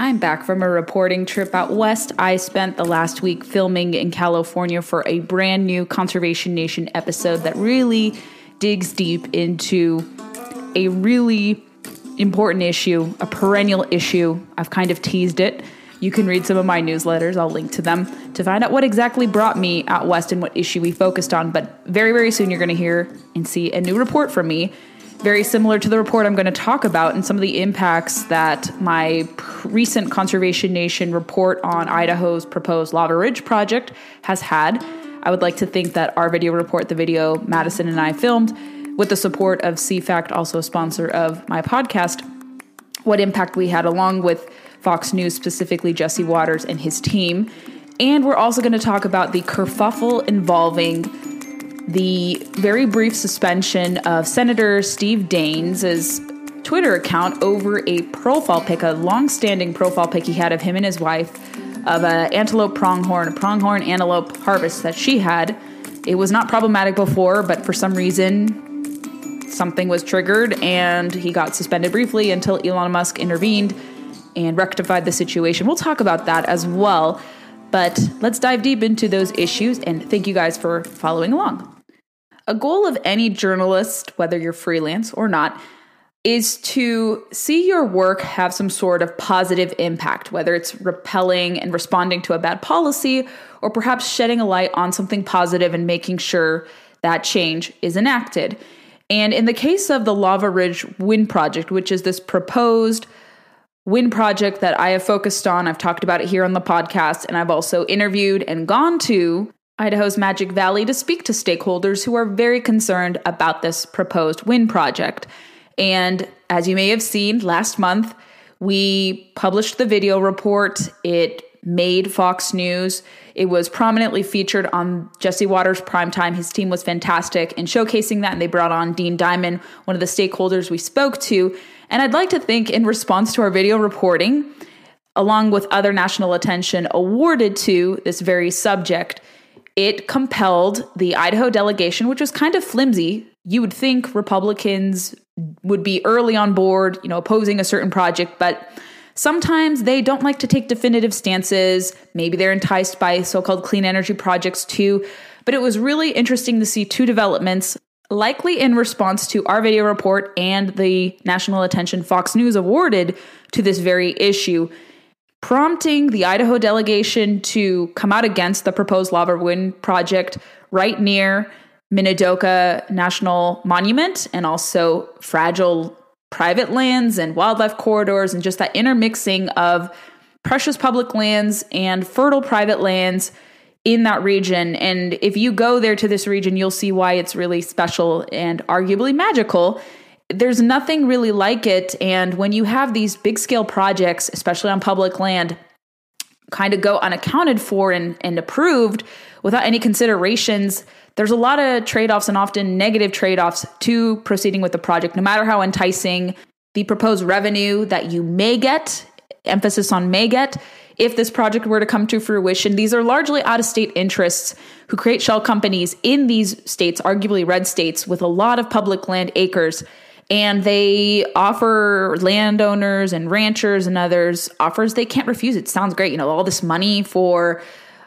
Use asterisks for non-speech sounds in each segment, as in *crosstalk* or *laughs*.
I'm back from a reporting trip out west. I spent the last week filming in California for a brand new Conservation Nation episode that really digs deep into a really important issue, a perennial issue. I've kind of teased it. You can read some of my newsletters, I'll link to them to find out what exactly brought me out west and what issue we focused on. But very, very soon you're going to hear and see a new report from me very similar to the report I'm going to talk about and some of the impacts that my recent Conservation Nation report on Idaho's proposed Lava Ridge project has had. I would like to think that our video report, the video Madison and I filmed, with the support of CFACT, also a sponsor of my podcast, what impact we had along with Fox News, specifically Jesse Watters and his team. And we're also going to talk about the kerfuffle involving the very brief suspension of Senator Steve Daines' Twitter account over a profile pic, a long-standing profile pic he had of him and his wife of a antelope pronghorn, a pronghorn antelope harvest that she had. It was not problematic before, but for some reason something was triggered and he got suspended briefly until Elon Musk intervened and rectified the situation. We'll talk about that as well. But let's dive deep into those issues and thank you guys for following along. A goal of any journalist, whether you're freelance or not, is to see your work have some sort of positive impact, whether it's repelling and responding to a bad policy, or perhaps shedding a light on something positive and making sure that change is enacted. And in the case of the Lava Ridge Wind Project, which is this proposed wind project that I have focused on, I've talked about it here on the podcast, and I've also interviewed and gone to Idaho's Magic Valley to speak to stakeholders who are very concerned about this proposed wind project. And as you may have seen last month, we published the video report. It made Fox News. It was prominently featured on Jesse Watters' primetime. His team was fantastic in showcasing that, and they brought on Dean Diamond, one of the stakeholders we spoke to. And I'd like to think, in response to our video reporting, along with other national attention awarded to this very subject, it compelled the Idaho delegation, which was kind of flimsy. You would think Republicans would be early on board, you know, opposing a certain project, but sometimes they don't like to take definitive stances. Maybe they're enticed by so called clean energy projects too. But it was really interesting to see two developments, likely in response to our video report and the national attention Fox News awarded to this very issue prompting the Idaho delegation to come out against the proposed lava wind project right near Minidoka National Monument and also fragile private lands and wildlife corridors and just that intermixing of precious public lands and fertile private lands in that region. And if you go there to this region, you'll see why it's really special and arguably magical there's nothing really like it. And when you have these big scale projects, especially on public land, kind of go unaccounted for and, and approved without any considerations, there's a lot of trade offs and often negative trade offs to proceeding with the project, no matter how enticing the proposed revenue that you may get, emphasis on may get. If this project were to come to fruition, these are largely out of state interests who create shell companies in these states, arguably red states, with a lot of public land acres and they offer landowners and ranchers and others offers they can't refuse. It sounds great, you know, all this money for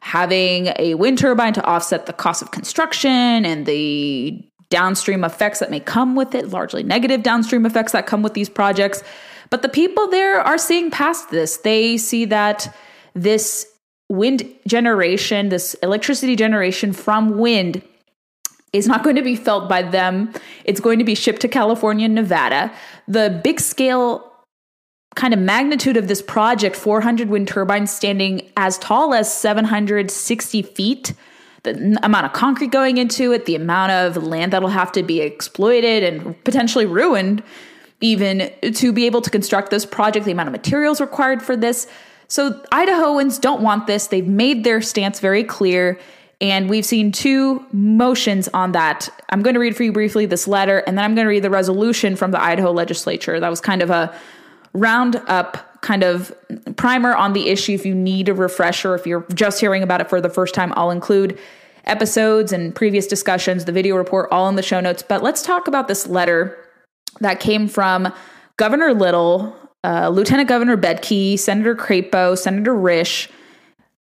having a wind turbine to offset the cost of construction and the downstream effects that may come with it, largely negative downstream effects that come with these projects. But the people there are seeing past this. They see that this wind generation, this electricity generation from wind, is not going to be felt by them. It's going to be shipped to California and Nevada. The big scale kind of magnitude of this project 400 wind turbines standing as tall as 760 feet the amount of concrete going into it the amount of land that'll have to be exploited and potentially ruined even to be able to construct this project the amount of materials required for this so idahoans don't want this they've made their stance very clear and we've seen two motions on that. I'm going to read for you briefly this letter, and then I'm going to read the resolution from the Idaho legislature. That was kind of a roundup kind of primer on the issue if you need a refresher if you're just hearing about it for the first time i'll include episodes and previous discussions the video report all in the show notes but let's talk about this letter that came from governor little uh, lieutenant governor bedke senator crapo senator risch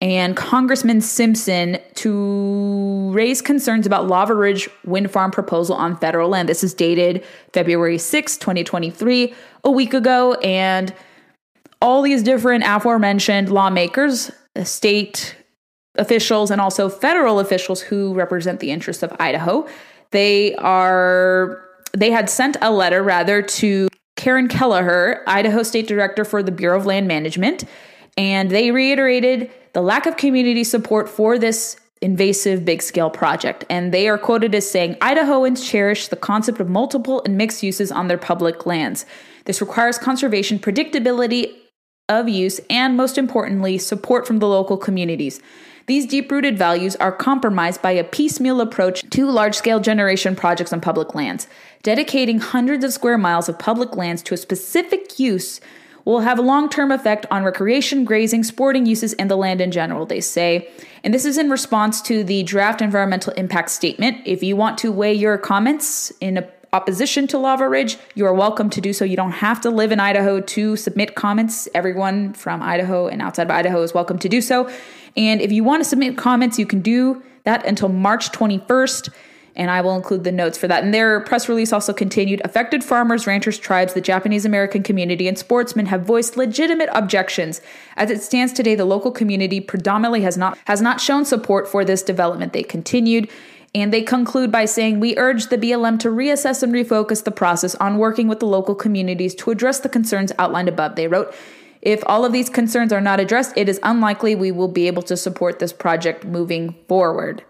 and Congressman Simpson to raise concerns about Lava Ridge wind farm proposal on federal land. This is dated February 6, 2023, a week ago. And all these different aforementioned lawmakers, uh, state officials, and also federal officials who represent the interests of Idaho, they are they had sent a letter rather to Karen Kelleher, Idaho State Director for the Bureau of Land Management, and they reiterated the lack of community support for this invasive big scale project. And they are quoted as saying Idahoans cherish the concept of multiple and mixed uses on their public lands. This requires conservation, predictability of use, and most importantly, support from the local communities. These deep rooted values are compromised by a piecemeal approach to large scale generation projects on public lands. Dedicating hundreds of square miles of public lands to a specific use will have a long term effect on recreation, grazing, sporting uses, and the land in general, they say. And this is in response to the draft environmental impact statement. If you want to weigh your comments in opposition to Lava Ridge, you are welcome to do so. You don't have to live in Idaho to submit comments. Everyone from Idaho and outside of Idaho is welcome to do so. And if you want to submit comments, you can do that until March 21st and I will include the notes for that. And their press release also continued affected farmers, ranchers, tribes, the Japanese American community, and sportsmen have voiced legitimate objections. As it stands today, the local community predominantly has not has not shown support for this development. They continued and they conclude by saying, We urge the BLM to reassess and refocus the process on working with the local communities to address the concerns outlined above. They wrote, If all of these concerns are not addressed, it is unlikely we will be able to support this project moving forward.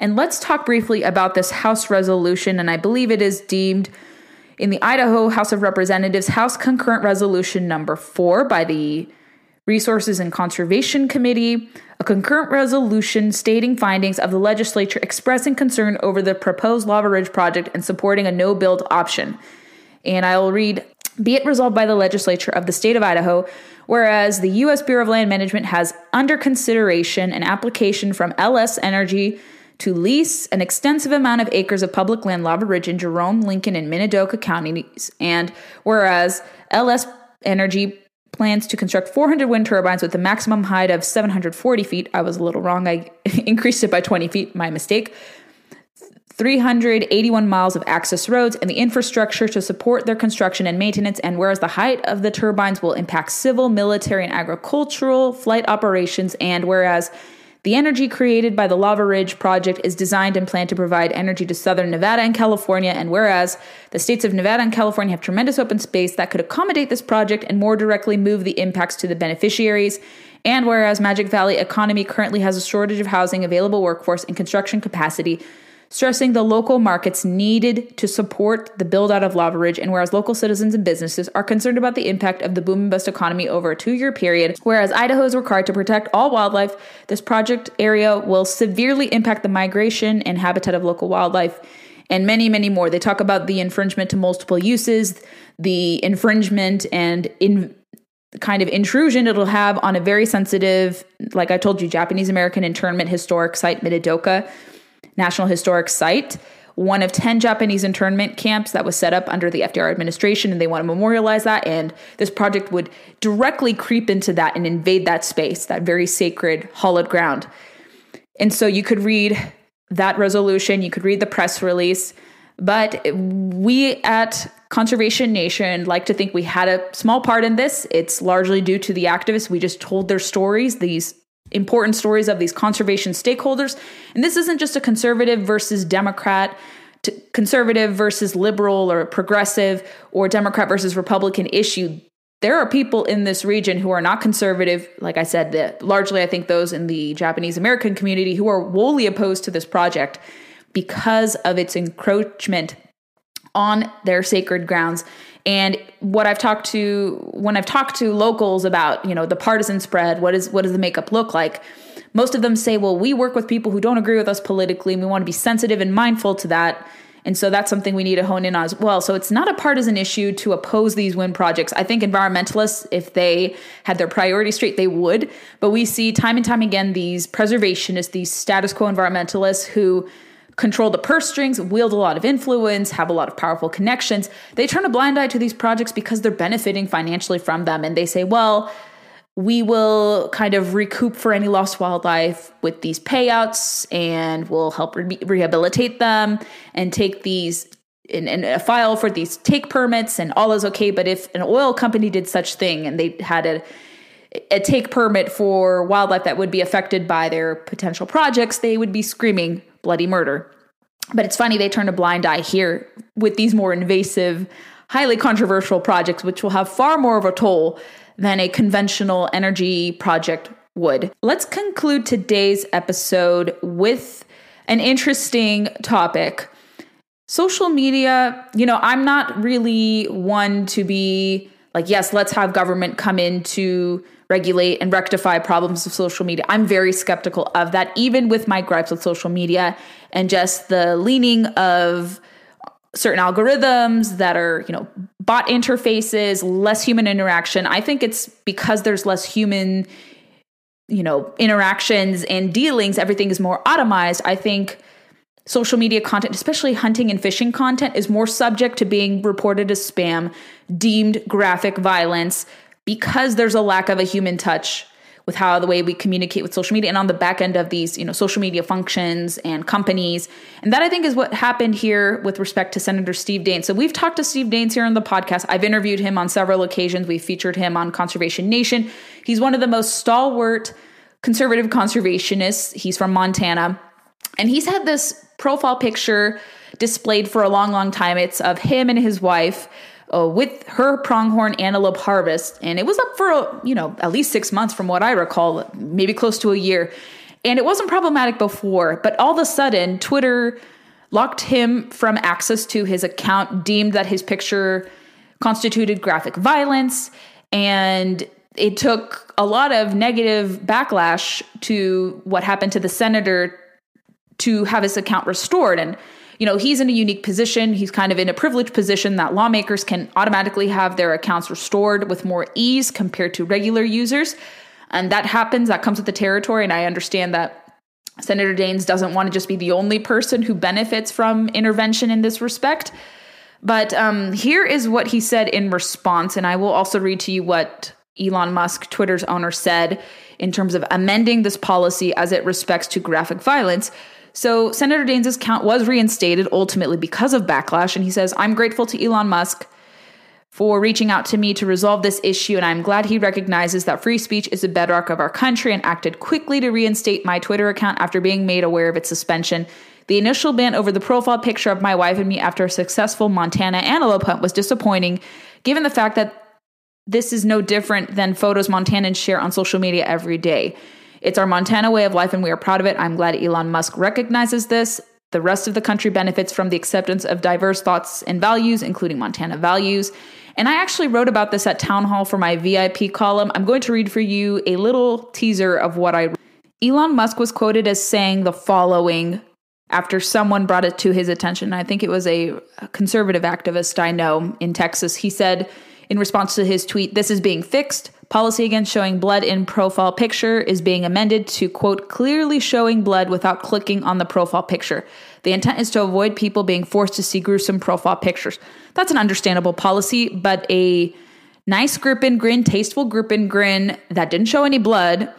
And let's talk briefly about this House resolution, and I believe it is deemed in the Idaho House of Representatives House Concurrent Resolution number four by the Resources and Conservation Committee, a concurrent resolution stating findings of the legislature expressing concern over the proposed Lava Ridge project and supporting a no build option. And I will read Be it resolved by the legislature of the state of Idaho, whereas the U.S. Bureau of Land Management has under consideration an application from LS Energy to lease an extensive amount of acres of public land, Lava Ridge in Jerome, Lincoln, and Minidoka counties. And whereas LS Energy plans to construct 400 wind turbines with a maximum height of 740 feet, I was a little wrong. I *laughs* increased it by 20 feet, my mistake. 381 miles of access roads and the infrastructure to support their construction and maintenance. And whereas the height of the turbines will impact civil, military, and agricultural flight operations, and whereas the energy created by the Lava Ridge project is designed and planned to provide energy to southern Nevada and California, and whereas the states of Nevada and California have tremendous open space that could accommodate this project and more directly move the impacts to the beneficiaries, and whereas Magic Valley economy currently has a shortage of housing, available workforce, and construction capacity, stressing the local markets needed to support the build out of Lava Ridge, and whereas local citizens and businesses are concerned about the impact of the boom and bust economy over a two year period, whereas Idaho is required to protect all wildlife, this project area will severely impact the migration and habitat of local wildlife. And many, many more. They talk about the infringement to multiple uses, the infringement and in, kind of intrusion it'll have on a very sensitive, like I told you, Japanese American internment historic site, Minidoka National Historic Site, one of 10 Japanese internment camps that was set up under the FDR administration, and they want to memorialize that. And this project would directly creep into that and invade that space, that very sacred, hallowed ground. And so you could read that resolution, you could read the press release, but we at Conservation Nation like to think we had a small part in this. It's largely due to the activists. We just told their stories, these important stories of these conservation stakeholders. And this isn't just a conservative versus Democrat, conservative versus liberal or progressive or Democrat versus Republican issue. There are people in this region who are not conservative, like I said, the, largely I think those in the Japanese American community who are wholly opposed to this project because of its encroachment on their sacred grounds. And what I've talked to when I've talked to locals about, you know, the partisan spread, what is what does the makeup look like? Most of them say, well, we work with people who don't agree with us politically, and we want to be sensitive and mindful to that. And so that's something we need to hone in on as well. So it's not a partisan issue to oppose these wind projects. I think environmentalists, if they had their priorities straight, they would. But we see time and time again these preservationists, these status quo environmentalists who control the purse strings, wield a lot of influence, have a lot of powerful connections. They turn a blind eye to these projects because they're benefiting financially from them. And they say, well, we will kind of recoup for any lost wildlife with these payouts and we'll help re- rehabilitate them and take these in, a file for these take permits and all is okay. But if an oil company did such thing and they had a a take permit for wildlife that would be affected by their potential projects, they would be screaming bloody murder. But it's funny they turn a blind eye here with these more invasive, highly controversial projects, which will have far more of a toll than a conventional energy project would. Let's conclude today's episode with an interesting topic. Social media, you know, I'm not really one to be like, yes, let's have government come in to regulate and rectify problems of social media. I'm very skeptical of that, even with my gripes with social media and just the leaning of certain algorithms that are, you know, bot interfaces, less human interaction. I think it's because there's less human, you know, interactions and dealings, everything is more automized. I think social media content, especially hunting and fishing content, is more subject to being reported as spam, deemed graphic violence, because there's a lack of a human touch with how the way we communicate with social media and on the back end of these you know social media functions and companies. And that i think is what happened here with respect to senator steve daines. So we've talked to steve daines here on the podcast. I've interviewed him on several occasions. We've featured him on conservation nation. He's one of the most stalwart conservative conservationists. He's from montana. And he's had this profile picture displayed for a long long time it's of him and his wife uh, with her pronghorn antelope harvest, and it was up for you know at least six months from what I recall, maybe close to a year. And it wasn't problematic before, but all of a sudden, Twitter locked him from access to his account, deemed that his picture constituted graphic violence, and it took a lot of negative backlash to what happened to the senator to have his account restored. And you know, he's in a unique position. He's kind of in a privileged position that lawmakers can automatically have their accounts restored with more ease compared to regular users. And that happens, that comes with the territory. And I understand that Senator Daines doesn't want to just be the only person who benefits from intervention in this respect. But um, here is what he said in response. And I will also read to you what Elon Musk, Twitter's owner, said in terms of amending this policy as it respects to graphic violence. So Senator Daines' count was reinstated ultimately because of backlash, and he says, I'm grateful to Elon Musk for reaching out to me to resolve this issue, and I'm glad he recognizes that free speech is the bedrock of our country and acted quickly to reinstate my Twitter account after being made aware of its suspension. The initial ban over the profile picture of my wife and me after a successful Montana antelope hunt was disappointing, given the fact that this is no different than photos Montanans share on social media every day. It's our Montana way of life and we are proud of it. I'm glad Elon Musk recognizes this. The rest of the country benefits from the acceptance of diverse thoughts and values, including Montana values. And I actually wrote about this at Town Hall for my VIP column. I'm going to read for you a little teaser of what I wrote. Elon Musk was quoted as saying the following after someone brought it to his attention. I think it was a conservative activist I know in Texas. He said in response to his tweet, This is being fixed. Policy against showing blood in profile picture is being amended to quote clearly showing blood without clicking on the profile picture. The intent is to avoid people being forced to see gruesome profile pictures. That's an understandable policy, but a nice grip and grin, tasteful grip and grin that didn't show any blood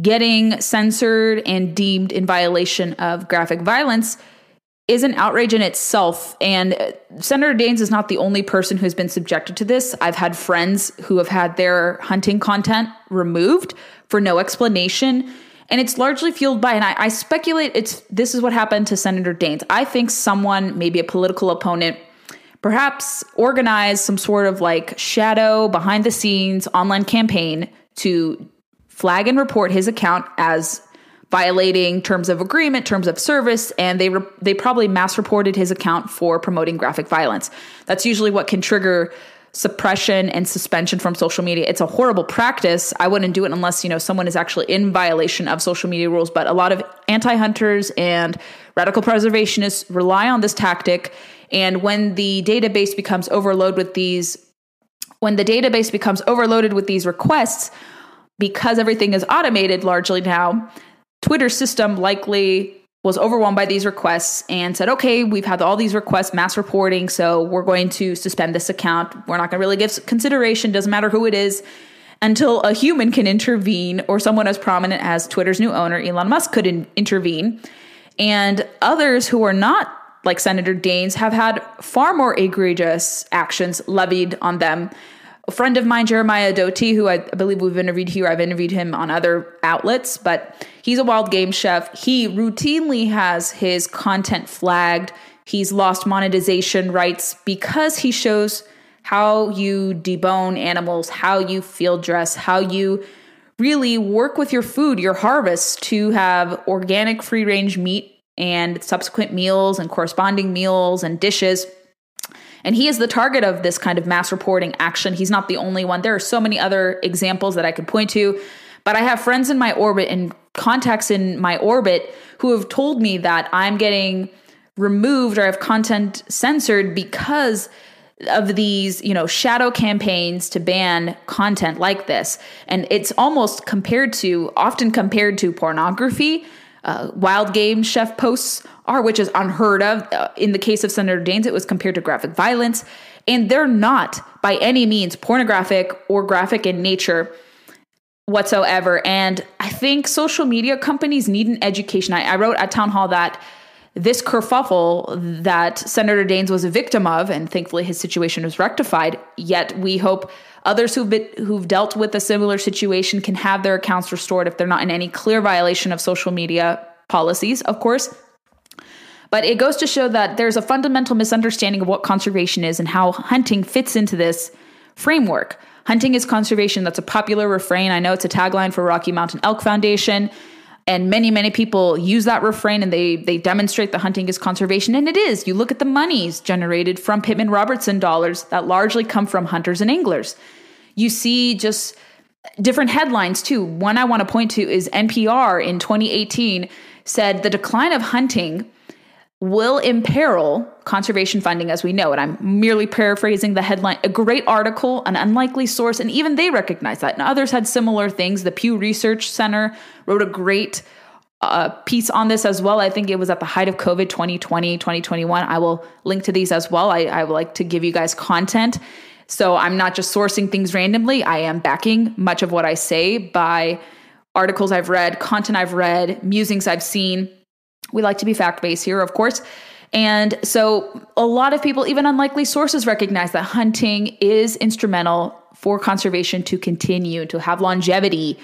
getting censored and deemed in violation of graphic violence is an outrage in itself. And uh, Senator Daines is not the only person who's been subjected to this. I've had friends who have had their hunting content removed for no explanation. And it's largely fueled by, and I, I speculate it's this is what happened to Senator Daines. I think someone, maybe a political opponent, perhaps organized some sort of like shadow behind the scenes online campaign to flag and report his account as violating terms of agreement, terms of service, and they re- they probably mass reported his account for promoting graphic violence. That's usually what can trigger suppression and suspension from social media. It's a horrible practice. I wouldn't do it unless, you know, someone is actually in violation of social media rules, but a lot of anti-hunters and radical preservationists rely on this tactic and when the database becomes overloaded with these when the database becomes overloaded with these requests because everything is automated largely now, Twitter's system likely was overwhelmed by these requests and said, okay, we've had all these requests, mass reporting, so we're going to suspend this account. We're not going to really give consideration, doesn't matter who it is, until a human can intervene or someone as prominent as Twitter's new owner, Elon Musk, could in- intervene. And others who are not like Senator Daines have had far more egregious actions levied on them a friend of mine, Jeremiah Doughty, who I believe we've interviewed here, I've interviewed him on other outlets, but he's a wild game chef. He routinely has his content flagged. He's lost monetization rights because he shows how you debone animals, how you field dress, how you really work with your food, your harvest to have organic free range meat and subsequent meals and corresponding meals and dishes and he is the target of this kind of mass reporting action. He's not the only one. There are so many other examples that I could point to. But I have friends in my orbit and contacts in my orbit who have told me that I'm getting removed or have content censored because of these, you know, shadow campaigns to ban content like this. And it's almost compared to, often compared to pornography. Uh, wild game chef posts are, which is unheard of. Uh, in the case of Senator Daines, it was compared to graphic violence. And they're not by any means pornographic or graphic in nature whatsoever. And I think social media companies need an education. I, I wrote at Town Hall that this kerfuffle that Senator Daines was a victim of, and thankfully his situation was rectified, yet we hope others who've been, who've dealt with a similar situation can have their accounts restored if they're not in any clear violation of social media policies, of course. But it goes to show that there's a fundamental misunderstanding of what conservation is and how hunting fits into this framework. Hunting is conservation. That's a popular refrain. I know it's a tagline for Rocky Mountain Elk Foundation. And many, many people use that refrain and they they demonstrate that hunting is conservation. And it is. You look at the monies generated from Pittman Robertson dollars that largely come from hunters and anglers. You see just different headlines too. One I want to point to is NPR in 2018 said the decline of hunting will imperil conservation funding as we know it. I'm merely paraphrasing the headline. A great article, an unlikely source, and even they recognize that. And others had similar things. The Pew Research Center wrote a great uh, piece on this as well. I think it was at the height of COVID 2020, 2021. I will link to these as well. I, I would like to give you guys content. So I'm not just sourcing things randomly. I am backing much of what I say by articles I've read, content I've read, musings I've seen we like to be fact based here, of course. And so a lot of people, even unlikely sources, recognize that hunting is instrumental for conservation to continue, to have longevity,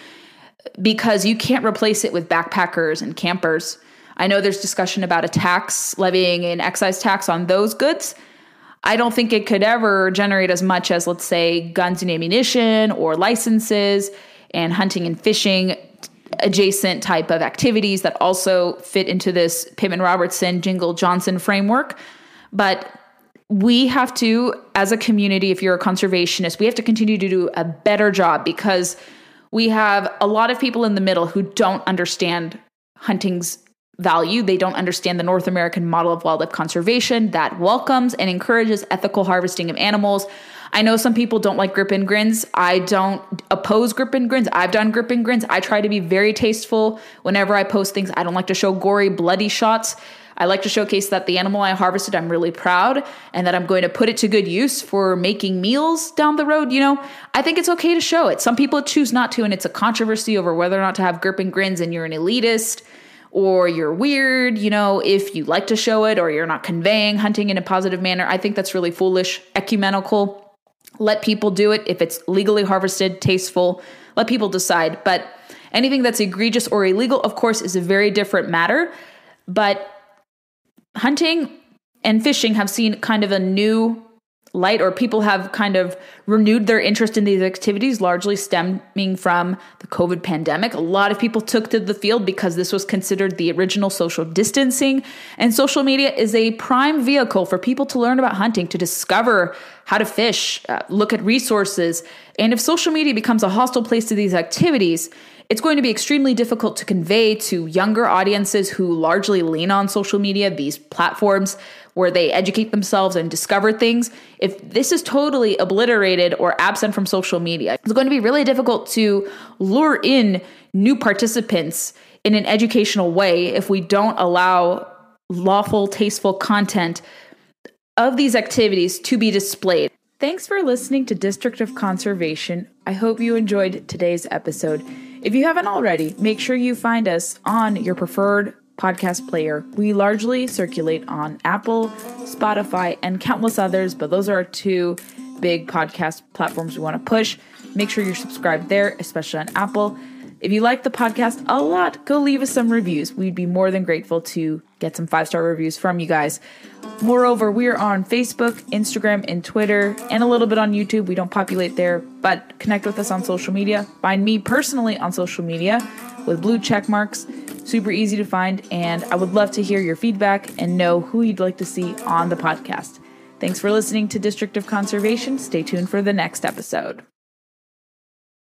because you can't replace it with backpackers and campers. I know there's discussion about a tax, levying an excise tax on those goods. I don't think it could ever generate as much as, let's say, guns and ammunition or licenses and hunting and fishing adjacent type of activities that also fit into this Pittman Robertson Dingell Johnson framework. But we have to, as a community, if you're a conservationist, we have to continue to do a better job because we have a lot of people in the middle who don't understand hunting's value. They don't understand the North American model of wildlife conservation that welcomes and encourages ethical harvesting of animals. I know some people don't like grip and grins. I don't oppose grip and grins. I've done grip and grins. I try to be very tasteful whenever I post things. I don't like to show gory, bloody shots. I like to showcase that the animal I harvested, I'm really proud and that I'm going to put it to good use for making meals down the road. You know, I think it's okay to show it. Some people choose not to, and it's a controversy over whether or not to have grip and grins and you're an elitist or you're weird, you know, if you like to show it or you're not conveying hunting in a positive manner. I think that's really foolish. Ecumenical. Let people do it. If it's legally harvested, tasteful, let people decide. But anything that's egregious or illegal, of course, is a very different matter. But hunting and fishing have seen kind of a new light or people have kind of renewed their interest in these activities largely stemming from the covid pandemic. A lot of people took to the field because this was considered the original social distancing. And social media is a prime vehicle for people to learn about hunting to discover how to fish uh, look at resources. And if social media becomes a hostile place to these activities it's going to be extremely difficult to convey to younger audiences who largely lean on social media, these platforms where they educate themselves and discover things. If this is totally obliterated or absent from social media, it's going to be really difficult to lure in new participants in an educational way if we don't allow lawful, tasteful content of these activities to be displayed. Thanks for listening to District of Conservation. I hope you enjoyed today's episode. If you haven't already, make sure you find us on your preferred podcast player. We largely circulate on Apple, Spotify, and countless others, but those are our two big podcast platforms we want to push. Make sure you're subscribed there, especially on Apple. If you like the podcast a lot, go leave us some reviews. We'd be more than grateful to get some five star reviews from you guys. Moreover, we are on Facebook, Instagram, and Twitter, and a little bit on YouTube. We don't populate there, but connect with us on social media. Find me personally on social media with blue check marks. Super easy to find, and I would love to hear your feedback and know who you'd like to see on the podcast. Thanks for listening to District of Conservation. Stay tuned for the next episode.